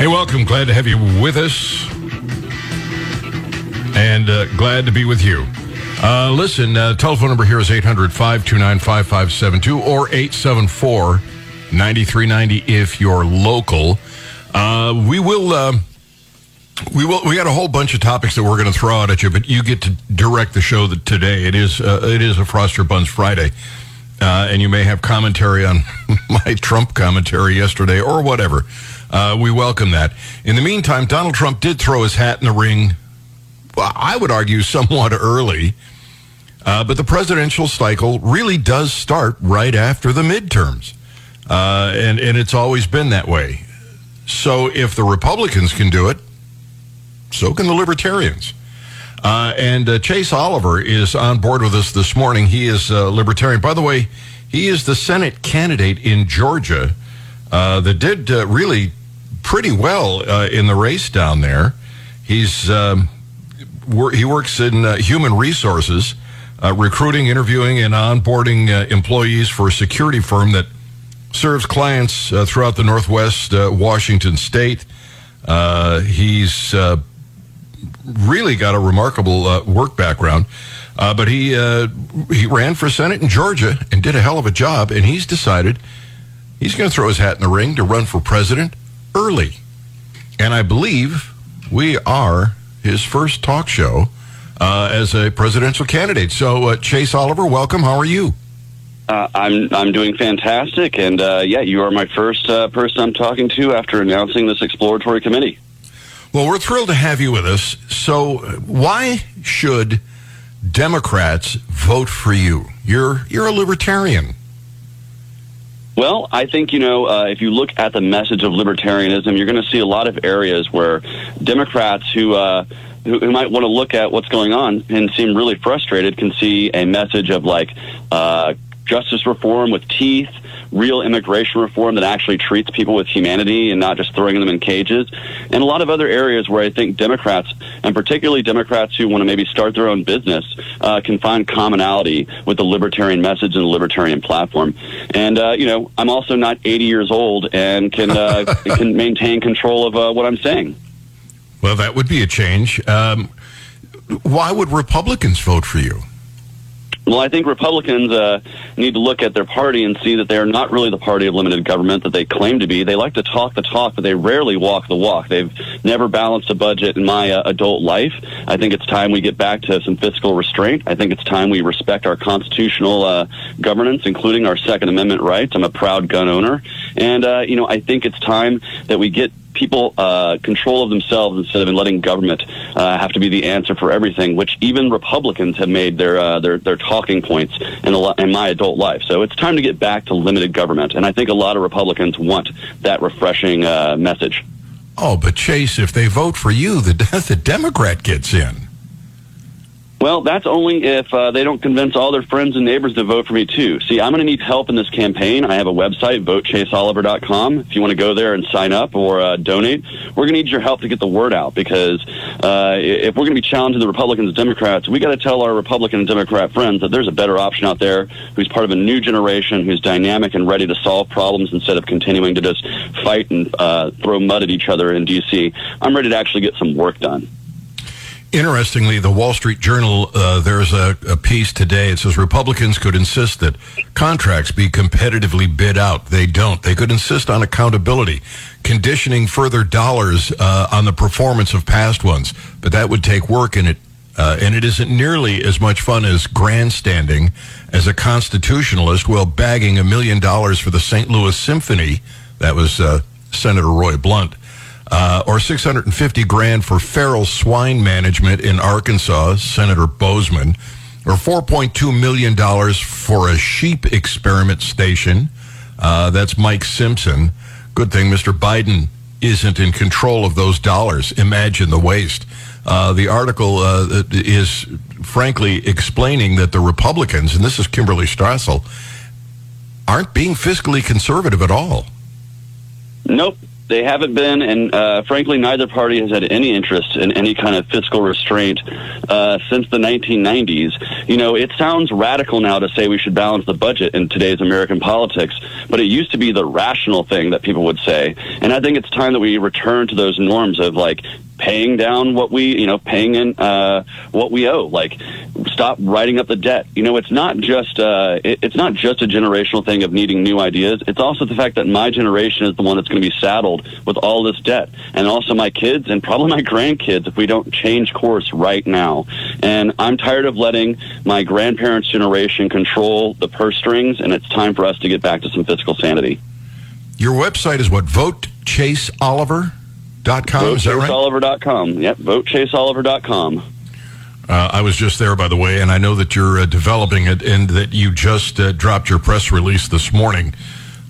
Hey, welcome. Glad to have you with us. And uh, glad to be with you. Uh, listen, uh, telephone number here is 800 529 5572 or 874 9390 if you're local. Uh, we will. Uh, we will. We got a whole bunch of topics that we're going to throw out at you, but you get to direct the show today. It is. Uh, it is a Froster Buns Friday, and you may have commentary on my Trump commentary yesterday or whatever. Uh, we welcome that. In the meantime, Donald Trump did throw his hat in the ring. I would argue somewhat early, uh, but the presidential cycle really does start right after the midterms, uh, and and it's always been that way. So if the Republicans can do it, so can the Libertarians. Uh, and uh, Chase Oliver is on board with us this morning. He is a Libertarian. By the way, he is the Senate candidate in Georgia uh, that did uh, really pretty well uh, in the race down there. He's um, wor- he works in uh, human resources, recruiting, interviewing, and onboarding employees for a security firm that serves clients throughout the Northwest Washington state. he's really got a remarkable uh, work background. Uh, but he uh, he ran for Senate in Georgia and did a hell of a job. And he's decided he's going to throw his hat in the ring to run for president early. And I believe we are his first talk show uh, as a presidential candidate. So uh, Chase Oliver, welcome. How are you? Uh, I'm I'm doing fantastic, and yeah, you are my first person I'm talking to after announcing this exploratory committee. Well, we're thrilled to have you with us. So, why should Democrats vote for you? You're you're a libertarian. Well, I think, you know, uh, if you look at the message of libertarianism, you're going to see a lot of areas where Democrats who, uh, who, who, might want to look at what's going on and seem really frustrated can see a message of like uh, justice reform with teeth, real immigration reform that actually treats people with humanity and not just throwing them in cages, and a lot of other areas where I think Democrats, and particularly Democrats who want to maybe start their own business, uh, can find commonality with the libertarian message and the libertarian platform. And uh, you know, I'm also not 80 years old and can uh, can maintain control of uh, what I'm saying. Well, that would be a change. Um, why would Republicans vote for you? Well, I think Republicans uh, need to look at their party and see that they are not really the party of limited government that they claim to be. They like to talk the talk, but they rarely walk the walk. They've never balanced a budget in my uh, adult life. I think it's time we get back to some fiscal restraint. I think it's time we respect our constitutional uh, governance, including our Second Amendment rights. I'm a proud gun owner. And, uh, you know, I think it's time that we get people uh, control of themselves instead of letting government uh, have to be the answer for everything, which even Republicans have made their uh, their, their talking points in, a, in my adult life. So it's time to get back to limited government, and I think a lot of Republicans want that refreshing uh, message. Oh, but Chase, if they vote for you, the the Democrat gets in. Well, that's only if uh, they don't convince all their friends and neighbors to vote for me, too. See, I'm going to need help in this campaign. I have a website, votechaseoliver.com. If you want to go there and sign up or uh, donate, we're going to need your help to get the word out because uh, if we're going to be challenging the Republicans and Democrats, we got to tell our Republican and Democrat friends that there's a better option out there who's part of a new generation, who's dynamic and ready to solve problems instead of continuing to just fight and uh, throw mud at each other in D.C. I'm ready to actually get some work done. Interestingly, the Wall Street Journal, uh, there's a, a, piece today. It says Republicans could insist that contracts be competitively bid out. They don't. They could insist on accountability, conditioning further dollars uh, on the performance of past ones. But that would take work, and it uh, and it isn't nearly as much fun as grandstanding as a constitutionalist while bagging a million dollars for the St. Louis Symphony. That was uh, Senator Roy Blunt uh, or 650 grand for feral swine management in Arkansas, Senator Boozman, or 4.2 million dollars for a sheep experiment station. Uh, that's Mike Simpson. Good thing Mr. Biden isn't in control of those dollars. Imagine the waste. Uh, the article uh, is frankly explaining that the Republicans, and this is Kimberly Strassel, aren't being fiscally conservative at all. Nope they haven't been, and uh, frankly, neither party has had any interest in any kind of fiscal restraint uh, since the 1990s. You know, it sounds radical now to say we should balance the budget in today's American politics, but it used to be the rational thing that people would say. And I think it's time that we return to those norms of like paying down what we, you know, paying in uh, what we owe. Like, stop writing up the debt. You know, it's not just uh, it, it's not just a generational thing of needing new ideas. It's also the fact that my generation is the one that's going to be saddled with all this debt, and also my kids and probably my grandkids if we don't change course right now. And I'm tired of letting my grandparents' generation control the purse strings, and it's time for us to get back to some fiscal sanity. Your website is what? Vote Chase Oliver. Dot com, is that right? VoteChaseOliver.com. Yep, VoteChaseOliver.com. Uh, I was just there, by the way, and I know that you're uh, developing it and that you just uh, dropped your press release this morning.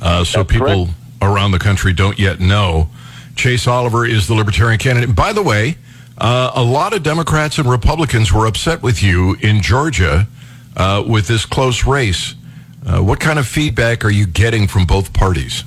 Uh, so That's people correct. around the country don't yet know. Chase Oliver is the Libertarian candidate. By the way, uh, a lot of Democrats and Republicans were upset with you in Georgia uh, with this close race. what kind of feedback are you getting from both parties?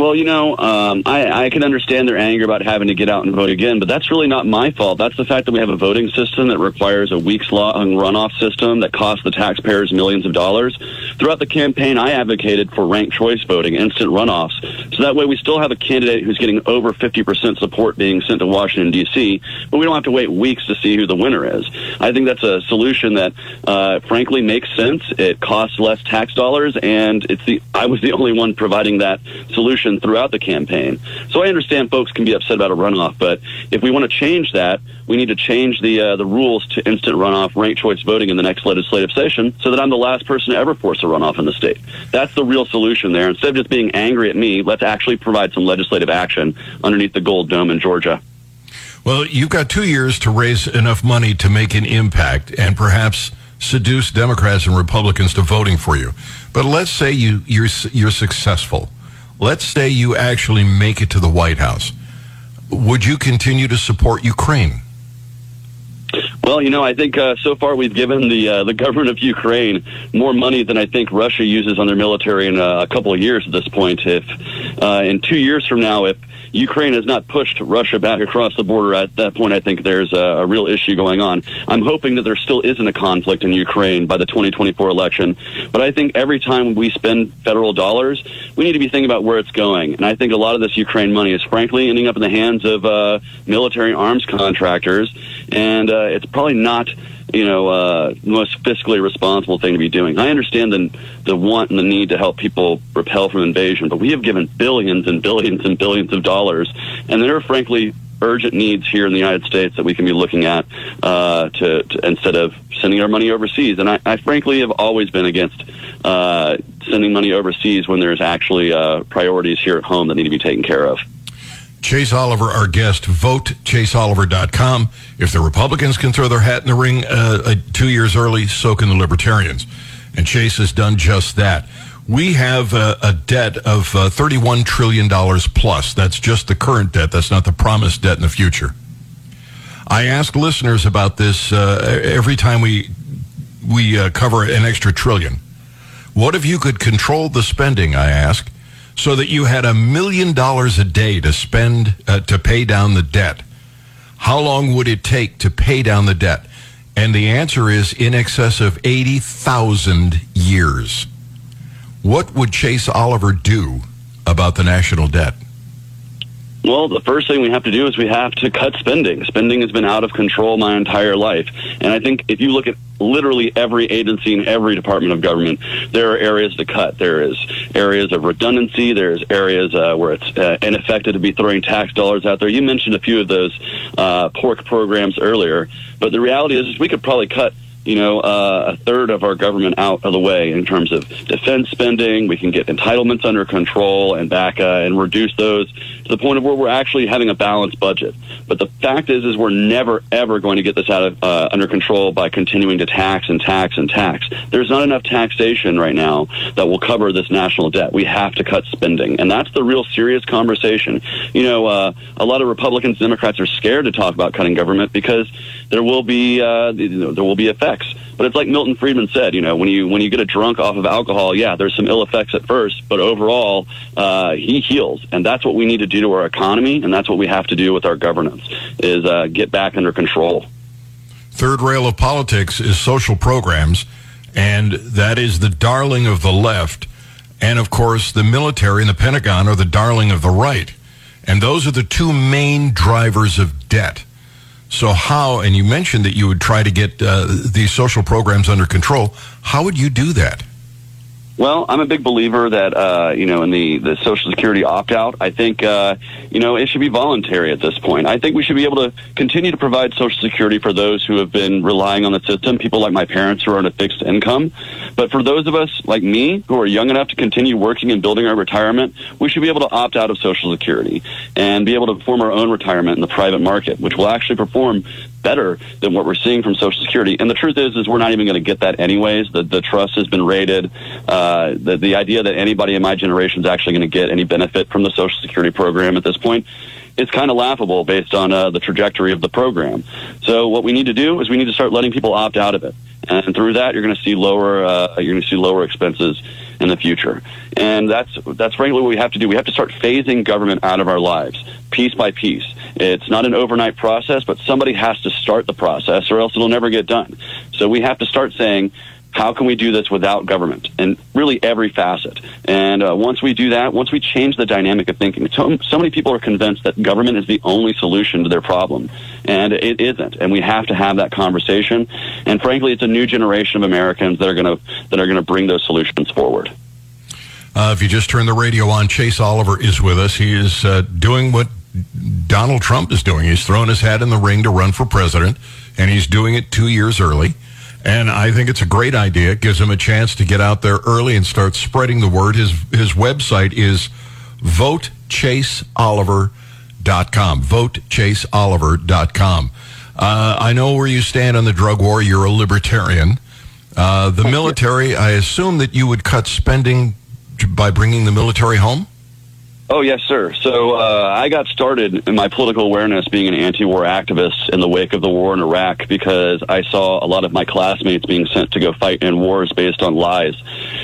Well, you know, um, I, I can understand their anger about having to get out and vote again, but that's really not my fault. That's the fact that we have a voting system that requires a weeks long runoff system that costs the taxpayers millions of dollars. Throughout the campaign, I advocated for ranked choice voting, instant runoffs, so that way we still have a candidate who's getting over 50% support being sent to Washington, D.C., but we don't have to wait weeks to see who the winner is. I think that's a solution that, uh, frankly, makes sense. It costs less tax dollars, and it's the I was the only one providing that solution throughout the campaign. So I understand folks can be upset about a runoff, but if we want to change that, we need to change the uh, the rules to instant runoff, ranked choice voting in the next legislative session, so that I'm the last person to ever force a runoff in the state. That's the real solution there. Instead of just being angry at me, let's actually provide some legislative action underneath the gold dome in Georgia. Well, you've got two years to raise enough money to make an impact and perhaps seduce Democrats and Republicans to voting for you. But let's say you, you're, you're successful. Let's say you actually make it to the White House. Would you continue to support Ukraine? Well, you know, I think uh, so far we've given the uh, the government of Ukraine more money than I think Russia uses on their military in uh, a couple of years at this point. If uh, in two years from now, if Ukraine has not pushed Russia back across the border at that point, I think there's a, a real issue going on. I'm hoping that there still isn't a conflict in Ukraine by the 2024 election, but I think every time we spend federal dollars, we need to be thinking about where it's going. And I think a lot of this Ukraine money is frankly ending up in the hands of uh, military arms contractors, and uh, it's probably not you know, uh, most fiscally responsible thing to be doing. I understand the, the want and the need to help people repel from invasion, but we have given billions and billions and billions of dollars, and there are frankly urgent needs here in the United States that we can be looking at uh, to, to, instead of sending our money overseas. And I, I frankly have always been against uh, sending money overseas when there's actually uh, priorities here at home that need to be taken care of. Chase Oliver, our guest. Vote chaseoliver.com. If the Republicans can throw their hat in the ring uh, uh, two years early, so can the Libertarians. And Chase has done just that. We have a, a debt of uh, $31 trillion plus. That's just the current debt. That's not the promised debt in the future. I ask listeners about this uh, every time we, we uh, cover an extra trillion. What if you could control the spending, I ask, so that you had a million dollars a day to spend uh, to pay down the debt, how long would it take to pay down the debt? And the answer is in excess of 80,000 years. What would Chase Oliver do about the national debt? Well, the first thing we have to do is we have to cut spending. Spending has been out of control my entire life. And I think if you look at literally every agency in every department of government, there are areas to cut. There is areas of redundancy. There's areas uh, where it's uh, ineffective to be throwing tax dollars out there. You mentioned a few of those uh, pork programs earlier, but the reality is, is we could probably cut you know, uh, a third of our government out of the way in terms of defense spending. We can get entitlements under control and back uh, and reduce those to the point of where we're actually having a balanced budget. But the fact is, is we're never ever going to get this out of uh, under control by continuing to tax and tax and tax. There's not enough taxation right now that will cover this national debt. We have to cut spending, and that's the real serious conversation. You know, uh, a lot of Republicans, and Democrats are scared to talk about cutting government because there will be uh, there will be effects effects. But it's like Milton Friedman said, you know, when you when you get a drunk off of alcohol, yeah, there's some ill effects at first, but overall, uh, he heals, and that's what we need to do to our economy, and that's what we have to do with our governance is uh, get back under control. Third rail of politics is social programs, and that is the darling of the left. And of course, the military and the Pentagon are the darling of the right. And those are the two main drivers of debt. So, how, and you mentioned that you would try to get uh, these social programs under control. How would you do that? Well, I'm a big believer that uh, you know in the the Social Security opt out. I think uh, you know it should be voluntary at this point. I think we should be able to continue to provide Social Security for those who have been relying on the system. People like my parents who are on a fixed income. But for those of us like me who are young enough to continue working and building our retirement, we should be able to opt out of Social Security and be able to form our own retirement in the private market, which will actually perform better than what we're seeing from Social Security. And the truth is, is we're not even going to get that anyways. The, the trust has been raided. Uh, the, the idea that anybody in my generation is actually going to get any benefit from the Social Security program at this point is kind of laughable based on uh, the trajectory of the program. So what we need to do is we need to start letting people opt out of it, and through that, you're going to see lower uh, you're going to see lower expenses in the future. And that's that's frankly what we have to do. We have to start phasing government out of our lives, piece by piece. It's not an overnight process, but somebody has to start the process, or else it'll never get done. So we have to start saying how can we do this without government? And really every facet. And uh, once we do that once we change the dynamic of thinking so, so, many people are convinced that government is the only solution to their problem. And it isn't. And we have to have that conversation. And frankly it's a new generation of americans that are going to that are going to bring those solutions forward. Uh, if you just turn the radio on chase oliver is with us. He is uh, doing what donald trump is doing he's thrown his hat in the ring to run for president and he's doing it two years early and I think it's a great idea. It gives him a chance to get out there early and start spreading the word. His his website is votechaseoliver.com. Votechaseoliver.com. Uh, I know where you stand on the drug war. You're a libertarian. Uh, the military, I assume that you would cut spending by bringing the military home? Oh, yes, sir. So uh, I got started in my political awareness being an anti war activist in the wake of the war in Iraq because I saw a lot of my classmates being sent to go fight in wars based on lies.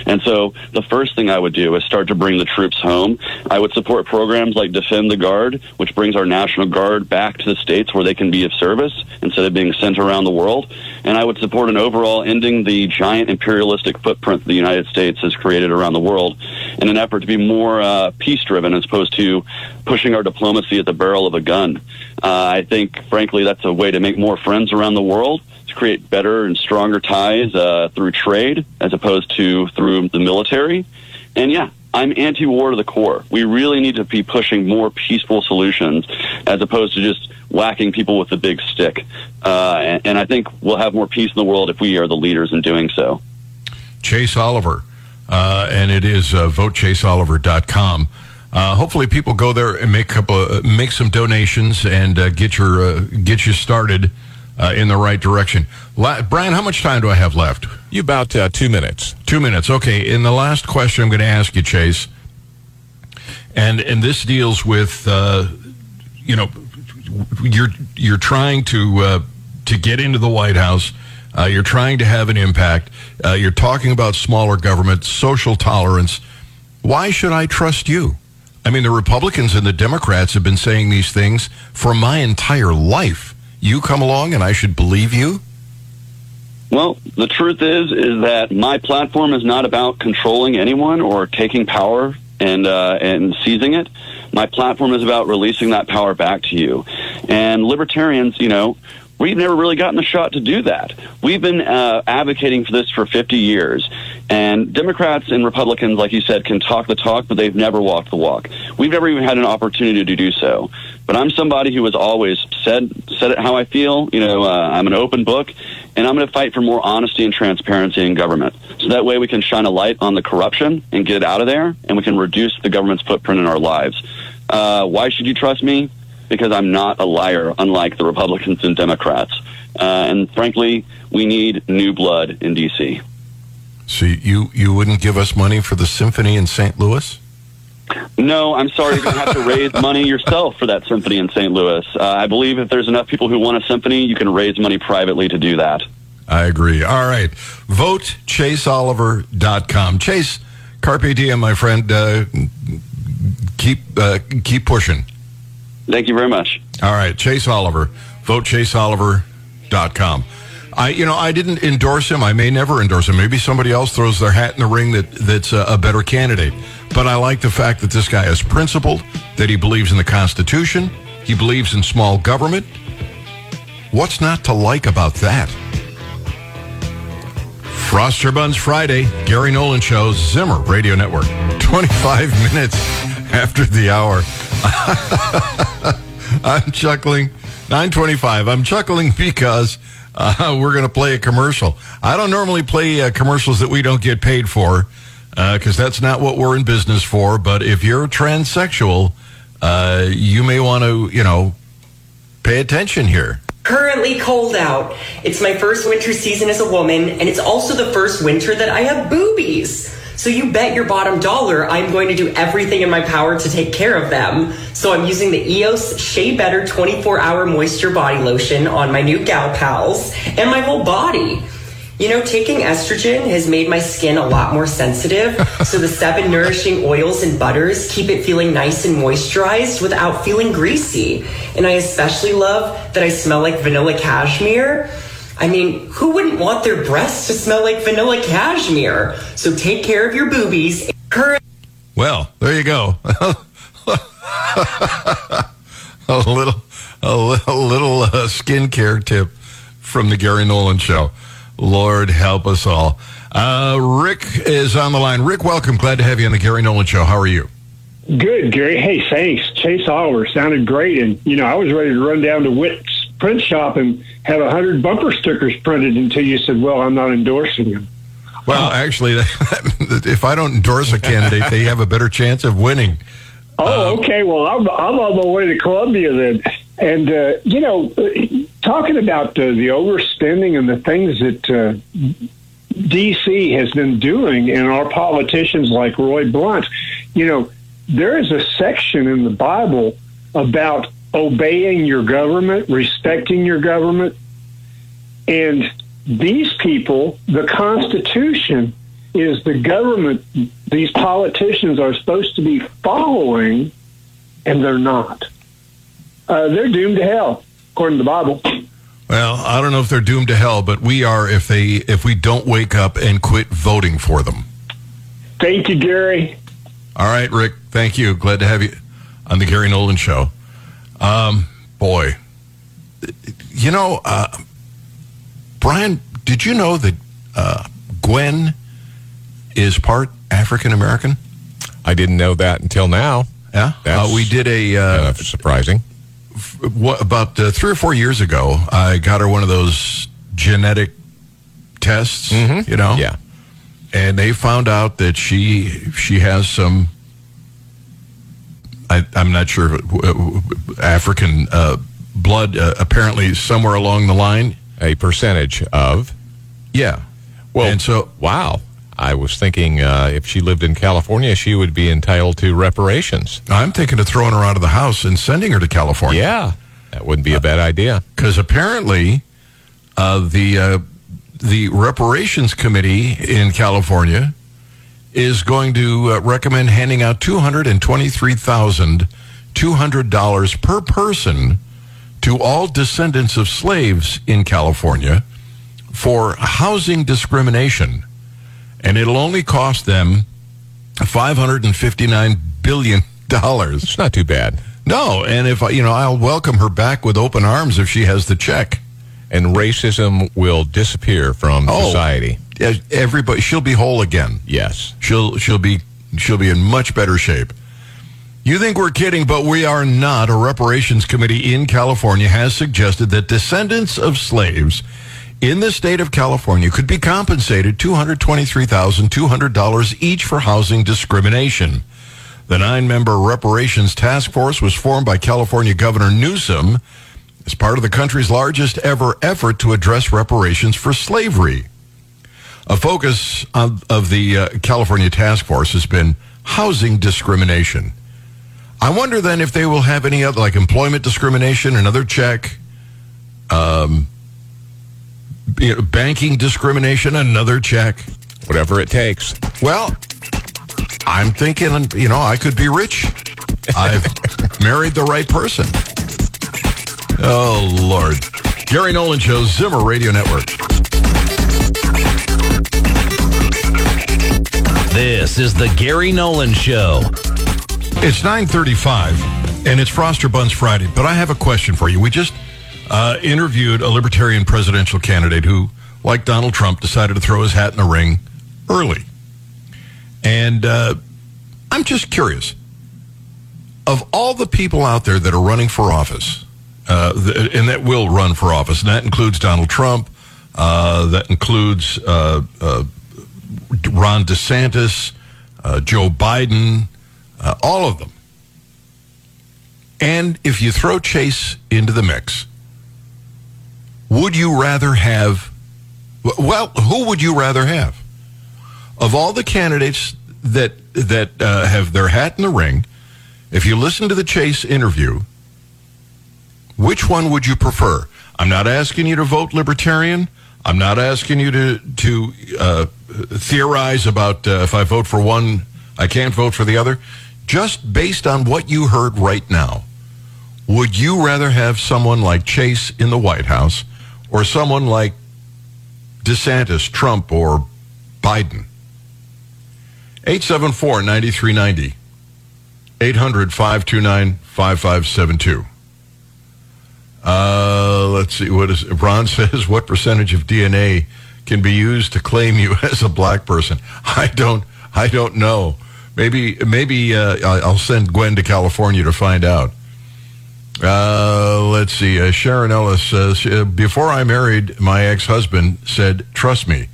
And so the first thing I would do is start to bring the troops home. I would support programs like Defend the Guard, which brings our National Guard back to the states where they can be of service instead of being sent around the world. And I would support an overall ending the giant imperialistic footprint the United States has created around the world in an effort to be more uh, peace driven as opposed to pushing our diplomacy at the barrel of a gun. Uh, I think, frankly, that's a way to make more friends around the world, to create better and stronger ties uh, through trade as opposed to through the military. And yeah, I'm anti-war to the core. We really need to be pushing more peaceful solutions as opposed to just whacking people with the big stick. Uh, and, and I think we'll have more peace in the world if we are the leaders in doing so. Chase Oliver, uh, and it is uh, votechaseoliver.com. Uh, hopefully, people go there and make couple, uh, make some donations and uh, get your uh, get you started uh, in the right direction. La- Brian, how much time do I have left? You about uh, two minutes. Two minutes. Okay. In the last question, I'm going to ask you, Chase, and and this deals with you know you're you're trying to to get into the White House. you're trying to have an impact. you're talking about smaller government, social tolerance. Why should I trust you? I mean, the Republicans and the Democrats have been saying these things for my entire life. You come along and I should believe you? Well, the truth is, is that my platform is not about controlling anyone or taking power and uh, and seizing it. My platform is about releasing that power back to you. And libertarians, you know, We've never really gotten a shot to do that. We've been uh, advocating for this for 50 years. And Democrats and Republicans, like you said, can talk the talk, but they've never walked the walk. We've never even had an opportunity to do so. But I'm somebody who has always said said it how I feel. You know, uh, I'm an open book, and I'm going to fight for more honesty and transparency in government. So that way we can shine a light on the corruption and get it out of there, and we can reduce the government's footprint in our lives. Uh, why should you trust me? Because I'm not a liar, unlike the Republicans and Democrats. Uh, and frankly, we need new blood in D.C. So you you wouldn't give us money for the symphony in St. Louis? No, I'm sorry. You're going to have to raise money yourself for that symphony in St. Louis. Uh, I believe if there's enough people who want a symphony, you can raise money privately to do that. I agree. All right. Vote chaseoliver.com. Chase, carpe diem, my friend. Uh, keep uh, keep pushing. Thank you very much. All right. Chase Oliver. Vote chaseoliver.com. I, you know, I didn't endorse him. I may never endorse him. Maybe somebody else throws their hat in the ring that that's a, a better candidate. But I like the fact that this guy is principled, that he believes in the Constitution, he believes in small government. What's not to like about that? Frost Buns Friday, Gary Nolan Show, Zimmer Radio Network. 25 minutes after the hour. I'm chuckling. 925. I'm chuckling because uh, we're going to play a commercial. I don't normally play uh, commercials that we don't get paid for because uh, that's not what we're in business for. But if you're transsexual, uh, you may want to, you know, pay attention here. Currently cold out. It's my first winter season as a woman, and it's also the first winter that I have boobies. So you bet your bottom dollar I'm going to do everything in my power to take care of them. So I'm using the EOS Shea Better 24 Hour Moisture Body Lotion on my new gal pals and my whole body. You know, taking estrogen has made my skin a lot more sensitive, so the seven nourishing oils and butters keep it feeling nice and moisturized without feeling greasy. And I especially love that I smell like vanilla cashmere. I mean, who wouldn't want their breasts to smell like vanilla cashmere? So take care of your boobies. Well, there you go. a little, a little, little uh, skincare tip from the Gary Nolan Show. Lord help us all. Uh, Rick is on the line. Rick, welcome. Glad to have you on the Gary Nolan Show. How are you? Good, Gary. Hey, thanks. Chase Oliver sounded great, and you know I was ready to run down to Witt's print shop and have a hundred bumper stickers printed until you said, "Well, I'm not endorsing him." Well, actually, if I don't endorse a candidate, they have a better chance of winning. Oh, um, okay. Well, I'm, I'm on my way to Columbia then. And, uh, you know, talking about uh, the overspending and the things that uh, D.C. has been doing and our politicians like Roy Blunt, you know, there is a section in the Bible about obeying your government, respecting your government. And these people, the Constitution is the government these politicians are supposed to be following, and they're not. Uh, they're doomed to hell, according to the Bible. Well, I don't know if they're doomed to hell, but we are if they if we don't wake up and quit voting for them. Thank you, Gary. All right, Rick. Thank you. Glad to have you on the Gary Nolan Show. Um, boy, you know, uh, Brian, did you know that uh, Gwen is part African American? I didn't know that until now. Yeah, uh, we did a uh, surprising. F- what, about uh, three or four years ago, I got her one of those genetic tests. Mm-hmm. You know, yeah, and they found out that she she has some. I, am not sure African uh, blood. Uh, apparently, somewhere along the line, a percentage of. Yeah. Well, and so wow. I was thinking uh, if she lived in California, she would be entitled to reparations. I'm thinking of throwing her out of the house and sending her to California. Yeah, that wouldn't be a bad idea. Because apparently, uh, the uh, the reparations committee in California is going to uh, recommend handing out two hundred and twenty three thousand two hundred dollars per person to all descendants of slaves in California for housing discrimination and it'll only cost them $559 billion. It's not too bad. No, and if you know, I'll welcome her back with open arms if she has the check. And racism will disappear from oh, society. Everybody, she'll be whole again. Yes, she'll she'll be she'll be in much better shape. You think we're kidding, but we are not. A reparations committee in California has suggested that descendants of slaves in the state of California could be compensated $223,200 each for housing discrimination. The nine member reparations task force was formed by California Governor Newsom as part of the country's largest ever effort to address reparations for slavery. A focus of, of the uh, California task force has been housing discrimination. I wonder then if they will have any other, like employment discrimination, another check. Um, you know, banking discrimination, another check. Whatever it takes. Well, I'm thinking, you know, I could be rich. I've married the right person. Oh, Lord. Gary Nolan Show, Zimmer Radio Network. This is the Gary Nolan Show. It's 935, and it's Froster Buns Friday, but I have a question for you. We just uh, interviewed a libertarian presidential candidate who, like Donald Trump, decided to throw his hat in the ring early. And uh, I'm just curious. Of all the people out there that are running for office, uh, and that will run for office, and that includes Donald Trump, uh, that includes uh, uh, Ron DeSantis, uh, Joe Biden, uh, all of them. And if you throw Chase into the mix, would you rather have, well, who would you rather have? Of all the candidates that, that uh, have their hat in the ring, if you listen to the Chase interview, which one would you prefer? I'm not asking you to vote libertarian. I'm not asking you to to uh, theorize about uh, if I vote for one, I can't vote for the other. Just based on what you heard right now, would you rather have someone like Chase in the White House or someone like DeSantis, Trump, or Biden? 874 9390. 800 529 5572. Uh, let's see. What is Ron says? What percentage of DNA can be used to claim you as a black person? I don't. I don't know. Maybe. Maybe uh, I- I'll send Gwen to California to find out. Uh, let's see. Uh, Sharon Ellis says uh, before I married, my ex-husband said, "Trust me."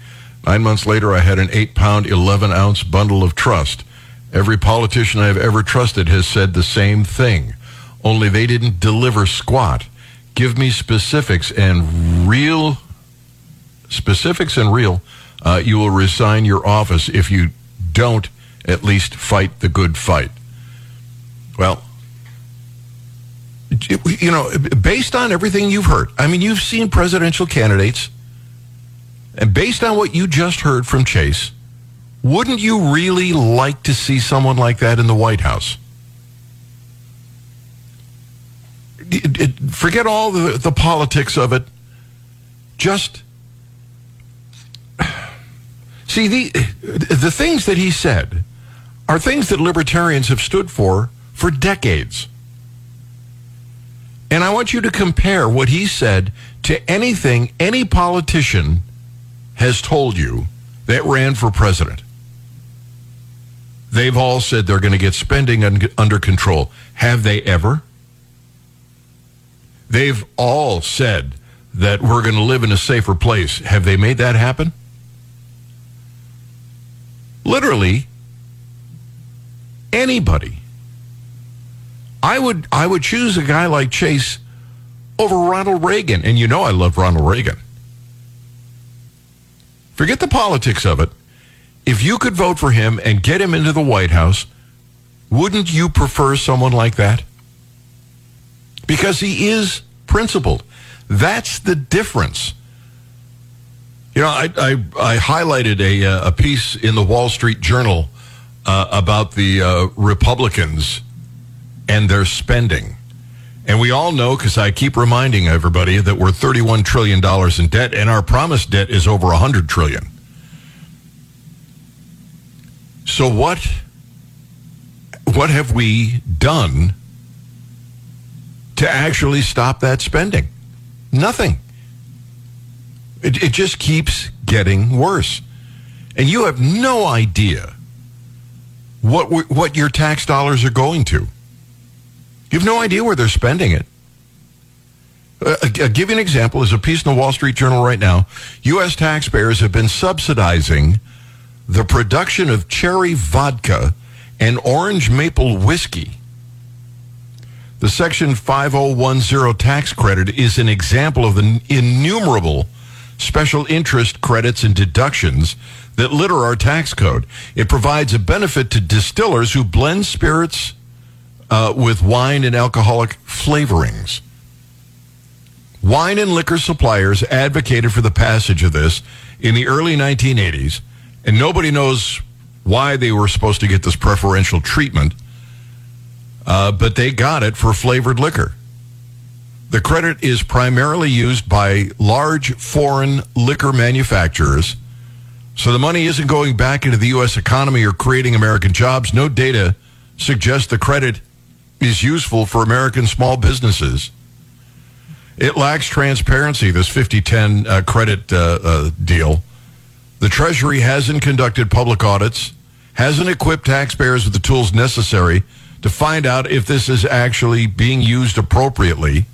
Nine months later, I had an eight-pound, eleven-ounce bundle of trust. Every politician I've ever trusted has said the same thing. Only they didn't deliver squat. Give me specifics and real specifics and real. Uh, you will resign your office if you don't at least fight the good fight. Well, you know, based on everything you've heard, I mean, you've seen presidential candidates, and based on what you just heard from Chase, wouldn't you really like to see someone like that in the White House? It- it- forget all the, the politics of it. Just see the the things that he said are things that libertarians have stood for for decades. And I want you to compare what he said to anything any politician has told you that ran for president. They've all said they're going to get spending un- under control. Have they ever? They've all said that we're going to live in a safer place. Have they made that happen? Literally, anybody. I would I would choose a guy like Chase over Ronald Reagan, and you know I love Ronald Reagan. Forget the politics of it. If you could vote for him and get him into the White House, wouldn't you prefer someone like that? Because he is principled. That's the difference. You know, I, I, I highlighted a, uh, a piece in the Wall Street Journal uh, about the uh, Republicans and their spending. And we all know, because I keep reminding everybody that we're $31 trillion in debt, and our promised debt is over 100 trillion. So what, what have we done to actually stop that spending? Nothing. It, it just keeps getting worse. And you have no idea what, what your tax dollars are going to. You have no idea where they're spending it. Uh, I'll give you an example. There's a piece in the Wall Street Journal right now. U.S. taxpayers have been subsidizing the production of cherry vodka and orange maple whiskey. The Section 5010 tax credit is an example of the innumerable special interest credits and deductions that litter our tax code. It provides a benefit to distillers who blend spirits uh, with wine and alcoholic flavorings. Wine and liquor suppliers advocated for the passage of this in the early 1980s, and nobody knows why they were supposed to get this preferential treatment, uh, but they got it for flavored liquor. The credit is primarily used by large foreign liquor manufacturers. So the money isn't going back into the U.S. economy or creating American jobs. No data suggests the credit is useful for American small businesses. It lacks transparency, this 5010 uh, credit uh, uh, deal. The Treasury hasn't conducted public audits, hasn't equipped taxpayers with the tools necessary to find out if this is actually being used appropriately.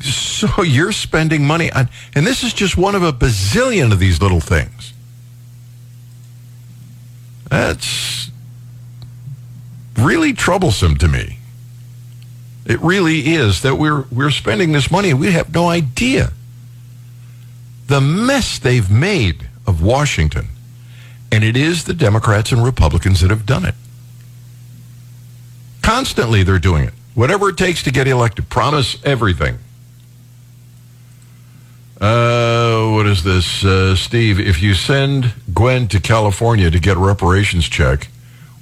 So you're spending money on, and this is just one of a bazillion of these little things. That's really troublesome to me. It really is that we're we're spending this money and we have no idea the mess they've made of Washington. And it is the Democrats and Republicans that have done it. Constantly they're doing it. Whatever it takes to get elected. Promise everything. Uh, what is this? Uh, Steve, if you send Gwen to California to get a reparations check,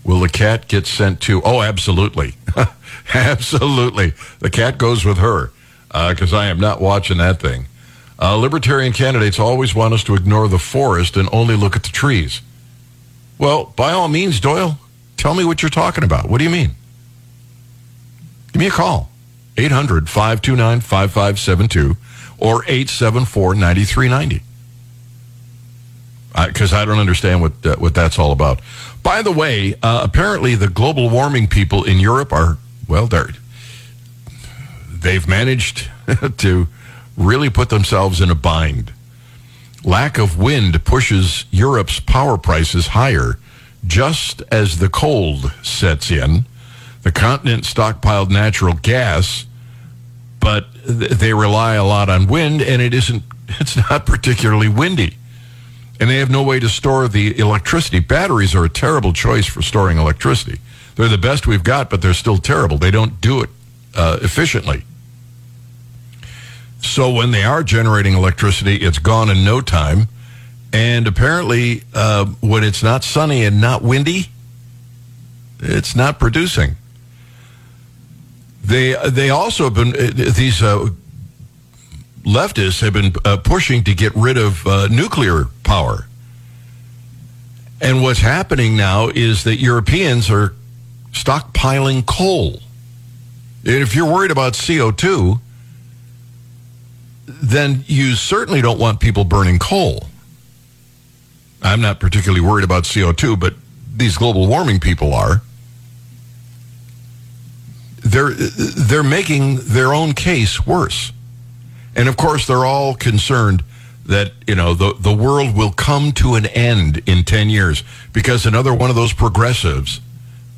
will the cat get sent to? Oh, absolutely. absolutely. The cat goes with her because uh, I am not watching that thing. Uh, libertarian candidates always want us to ignore the forest and only look at the trees. Well, by all means, Doyle, tell me what you're talking about. What do you mean? Give me a call. 800 529 5572 or 874 9390. Because I don't understand what, uh, what that's all about. By the way, uh, apparently the global warming people in Europe are, well, they're, they've managed to really put themselves in a bind. Lack of wind pushes Europe's power prices higher just as the cold sets in. The continent stockpiled natural gas, but they rely a lot on wind, and it isn't. It's not particularly windy, and they have no way to store the electricity. Batteries are a terrible choice for storing electricity. They're the best we've got, but they're still terrible. They don't do it uh, efficiently. So when they are generating electricity, it's gone in no time. And apparently, uh, when it's not sunny and not windy, it's not producing. They they also have been uh, these uh, leftists have been uh, pushing to get rid of uh, nuclear power. And what's happening now is that Europeans are stockpiling coal. And if you're worried about CO two, then you certainly don't want people burning coal. I'm not particularly worried about CO2, but these global warming people are. They're, they're making their own case worse. And of course, they're all concerned that, you know, the, the world will come to an end in 10 years because another one of those progressives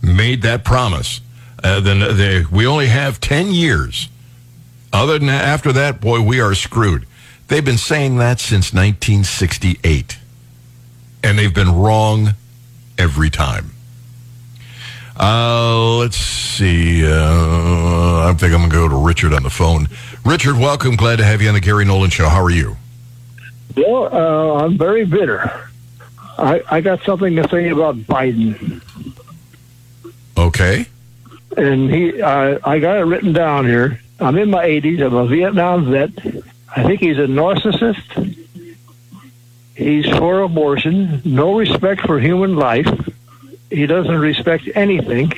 made that promise. Uh, then they, we only have 10 years other than after that, boy, we are screwed. They've been saying that since 1968. And they've been wrong every time. Uh, let's see. Uh, I think I'm going to go to Richard on the phone. Richard, welcome. Glad to have you on the Gary Nolan Show. How are you? Well, uh, I'm very bitter. I, I got something to say about Biden. Okay. And he, uh, I got it written down here. I'm in my 80s. I'm a Vietnam vet. I think he's a narcissist. He's for abortion, no respect for human life. He doesn't respect anything,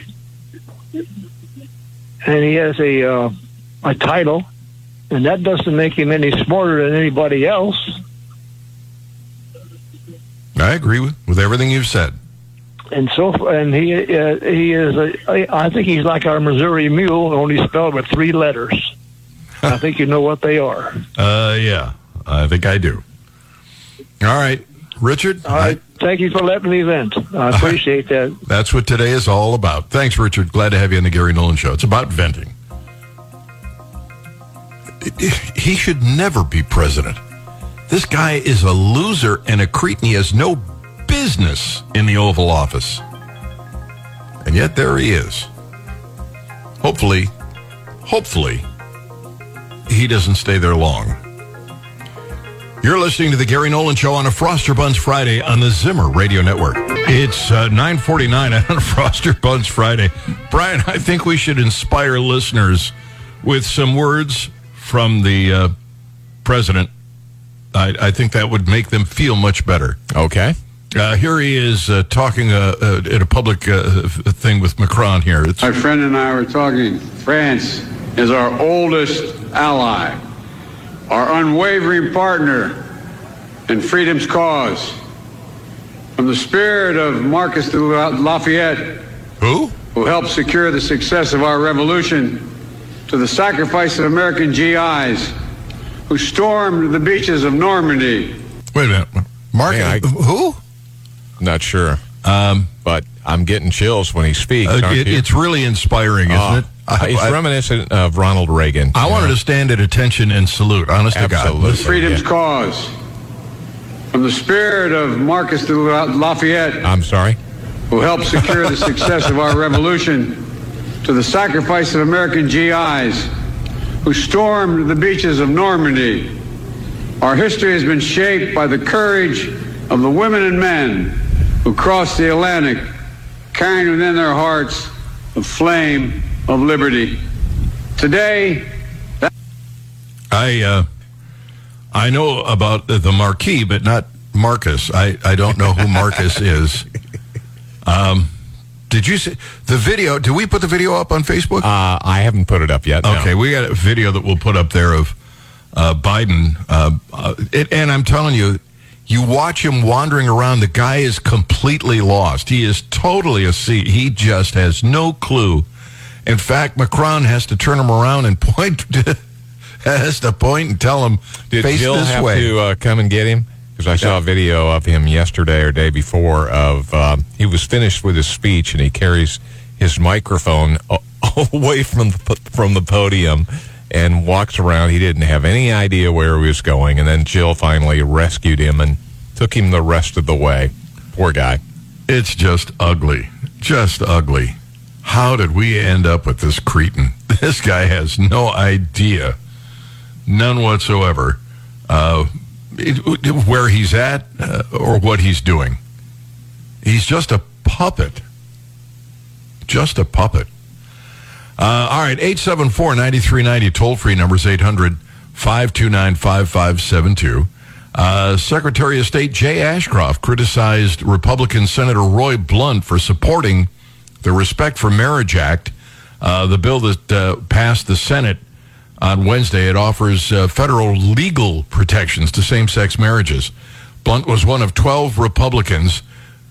and he has a uh, a title, and that doesn't make him any smarter than anybody else. I agree with, with everything you've said. And so, and he uh, he is. A, I think he's like our Missouri Mule, only spelled with three letters. I think you know what they are. Uh, yeah, I think I do. All right, Richard. All right. I, Thank you for letting me vent. I appreciate that. That's what today is all about. Thanks, Richard. Glad to have you on the Gary Nolan Show. It's about venting. He should never be president. This guy is a loser and a cretin. He has no business in the Oval Office. And yet there he is. Hopefully, hopefully, he doesn't stay there long. You're listening to the Gary Nolan Show on a Froster Buns Friday on the Zimmer Radio Network. It's uh, 9:49 on a Froster Buns Friday. Brian, I think we should inspire listeners with some words from the uh, president. I, I think that would make them feel much better. Okay. Uh, here he is uh, talking uh, uh, at a public uh, thing with Macron. Here, it's My friend and I were talking. France is our oldest ally, our unwavering partner in freedom's cause. From the spirit of Marcus de Lafayette, who? who helped secure the success of our revolution, to the sacrifice of American GIs who stormed the beaches of Normandy. Wait a minute, Mark. Yeah, I- who? Not sure, Um, but I'm getting chills when he speaks. uh, aren't it, you? it's really inspiring, isn't Oh, it? I, he's I- reminiscent of Ronald Reagan. I wanted know? to stand at attention and salute. Honest to God. Absolutely. Listen. Freedom's Yeah. cause. From the spirit of Marcus de Lafayette, I'm sorry. who helped secure the success of our revolution, to the sacrifice of American GIs who stormed the beaches of Normandy. Our history has been shaped by the courage of the women and men who crossed the Atlantic, carrying within their hearts the flame of liberty. Today, I uh, I know about the, the Marquis, but not Marcus. I, I don't know who Marcus is. Um, did you see the video? Did we put the video up on Facebook? Uh, I haven't put it up yet. no. Okay, we got a video that we'll put up there of uh, Biden, uh, uh, it, and I'm telling you, you watch him wandering around. The guy is completely lost. He is totally a sea. He just has no clue. In fact, Macron has to turn him around and point. To, has to point and tell him Did face Jill this have way. to uh, come and get him? Because I saw a video of him yesterday or day before. Of um, he was finished with his speech and he carries his microphone away from the, from the podium and walks around. He didn't have any idea where he was going, and then Jill finally rescued him and took him the rest of the way. Poor guy. It's just ugly. Just ugly. How did we end up with this cretin? This guy has no idea. None whatsoever. Uh, it- where he's at uh, or what he's doing. He's just a puppet. Just a puppet. Uh, all right, 874 9390, toll free numbers 800 529 5572. Uh, Secretary of State Jay Ashcroft criticized Republican Senator Roy Blunt for supporting the Respect for Marriage Act, uh, the bill that uh, passed the Senate on Wednesday. It offers uh, federal legal protections to same sex marriages. Blunt was one of 12 Republicans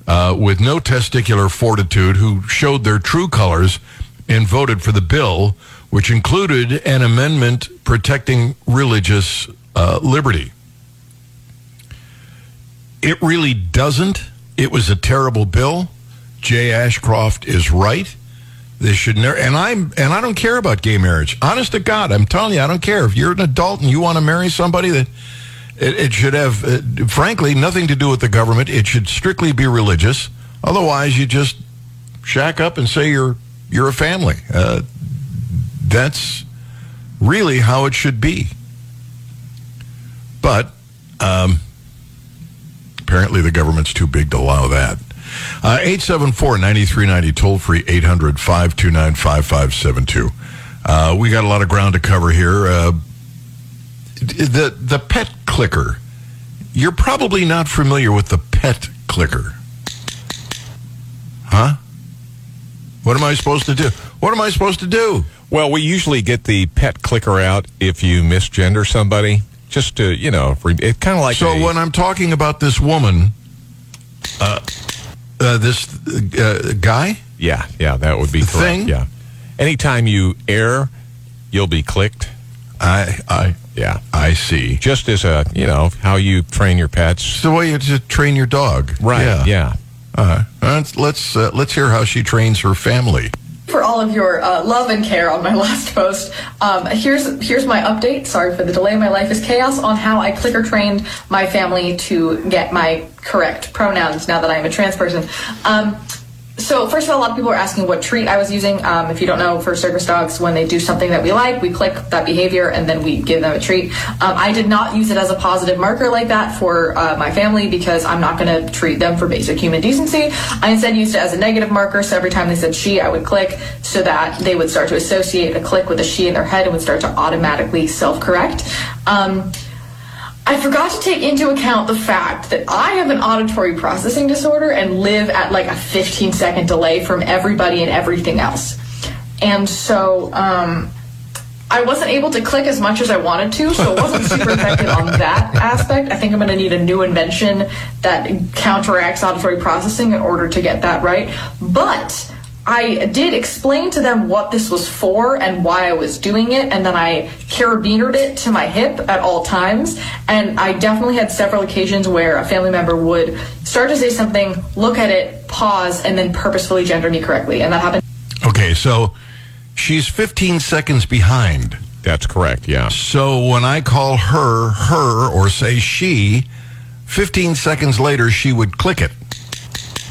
uh, with no testicular fortitude who showed their true colors and voted for the bill, which included an amendment protecting religious uh, liberty. It really doesn't. It was a terrible bill. Jay Ashcroft is right. This should never. And I'm and I don't care about gay marriage. Honest to God, I'm telling you, I don't care if you're an adult and you want to marry somebody that. It, it should have, uh, frankly, nothing to do with the government. It should strictly be religious. Otherwise, you just shack up and say you're you're a family. Uh, that's really how it should be. But um, apparently, the government's too big to allow that. Uh, 874-9390, toll free 800-529-5572. Uh, we got a lot of ground to cover here. Uh, the the pet clicker. You're probably not familiar with the pet clicker. Huh? What am I supposed to do? What am I supposed to do? Well, we usually get the pet clicker out if you misgender somebody, just to you know, it's kind of like So a- when I'm talking about this woman, uh, uh, this uh, guy, Yeah, yeah, that would be correct. thing? Yeah. Anytime you err, you'll be clicked. I I Yeah. I see. Just as a, you know, how you train your pets. It's the way you just train your dog. Right. Yeah. Yeah. Uh, let's let's, uh, let's hear how she trains her family. for all of your uh, love and care on my last post. Um, here's here's my update. Sorry for the delay. My life is chaos on how I clicker trained my family to get my correct pronouns now that I am a trans person. Um, so first of all, a lot of people are asking what treat I was using. Um, if you don't know, for circus dogs, when they do something that we like, we click that behavior and then we give them a treat. Um, I did not use it as a positive marker like that for uh, my family because I'm not going to treat them for basic human decency. I instead used it as a negative marker. So every time they said she, I would click so that they would start to associate a click with a she in their head and would start to automatically self-correct. Um, I forgot to take into account the fact that I have an auditory processing disorder and live at like a 15 second delay from everybody and everything else. And so um, I wasn't able to click as much as I wanted to, so it wasn't super effective on that aspect. I think I'm going to need a new invention that counteracts auditory processing in order to get that right. But I did explain to them what this was for and why I was doing it, and then I carabinered it to my hip at all times. And I definitely had several occasions where a family member would start to say something, look at it, pause, and then purposefully gender me correctly. And that happened. Okay, so she's 15 seconds behind. That's correct, yeah. So when I call her, her, or say she, 15 seconds later, she would click it.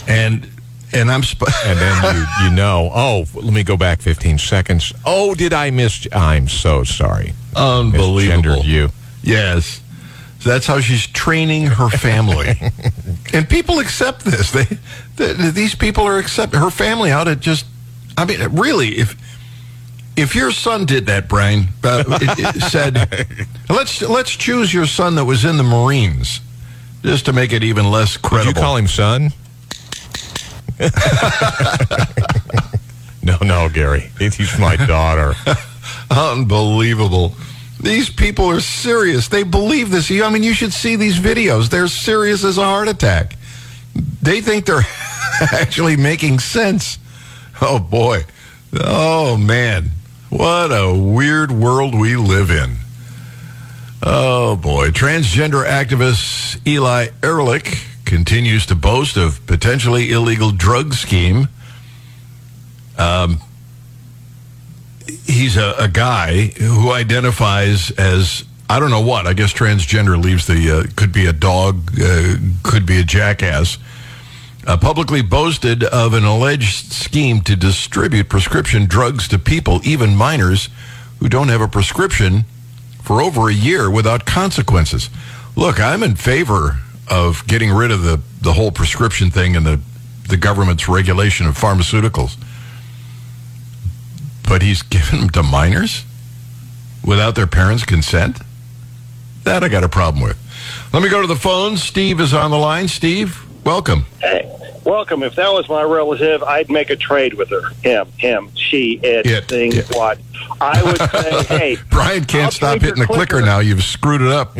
And and I'm sp- and then you you know oh let me go back 15 seconds. Oh did I miss I'm so sorry. Unbelievable. Misgendered you. Yes. So that's how she's training her family. And people accept this. They, these people are accept her family how to just I mean really if if your son did that Brian uh, it, it said let's let's choose your son that was in the Marines just to make it even less credible Did you call him son no, no, Gary. He's my daughter. Unbelievable. These people are serious. They believe this. I mean, you should see these videos. They're serious as a heart attack. They think they're actually making sense. Oh, boy. Oh, man. What a weird world we live in. Oh, boy. Transgender activist Eli Erlick continues to boast of potentially illegal drug scheme. Um, he's a, a, guy who identifies as I don't know what. I guess transgender leaves the uh, could be a dog, uh, could be a jackass. Uh, publicly boasted of an alleged scheme to distribute prescription drugs to people, even minors, who don't have a prescription for over a year without consequences. Look, I'm in favor of getting rid of the, the whole prescription thing and the, the government's regulation of pharmaceuticals. But he's giving them to minors without their parents' consent? That I got a problem with. Let me go to the phone. Steve is on the line. Steve, welcome. Hey, welcome. If that was my relative, I'd make a trade with her. Him, him, she, it, it thing, it. what. I would say, hey. Brian can't I'll stop hitting the clicker now. You've screwed it up.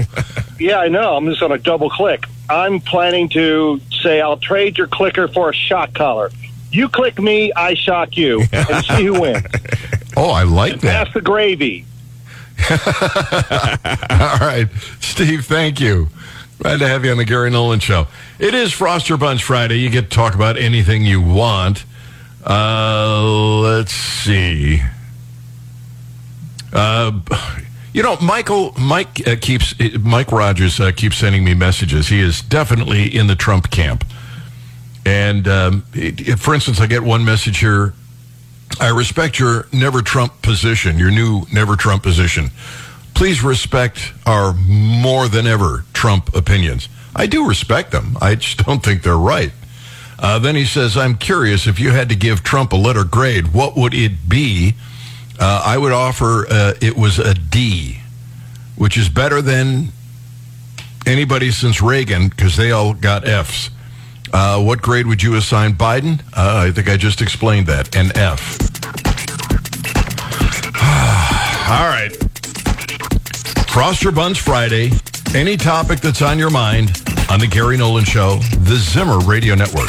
yeah, I know. I'm just going to double click. I'm planning to say I'll trade your clicker for a shock collar. You click me, I shock you, and see who wins. Oh, I like and that. Pass the gravy. All right. Steve, thank you. Glad to have you on the Gary Nolan Show. It is Frost your Buns Friday. You get to talk about anything you want. Uh, let's see. Uh, you know, Michael, Mike uh, keeps, Mike Rogers uh, keeps sending me messages. He is definitely in the Trump camp. And um, it, for instance, I get one message here. I respect your never Trump position, your new never Trump position. Please respect our more than ever Trump opinions. I do respect them. I just don't think they're right. Uh, then he says, I'm curious if you had to give Trump a letter grade, what would it be? Uh, I would offer uh, it was a D, which is better than anybody since Reagan because they all got Fs. Uh, what grade would you assign Biden? Uh, I think I just explained that. An F. all right. Frost your Buns Friday. Any topic that's on your mind on the Gary Nolan Show, the Zimmer Radio Network.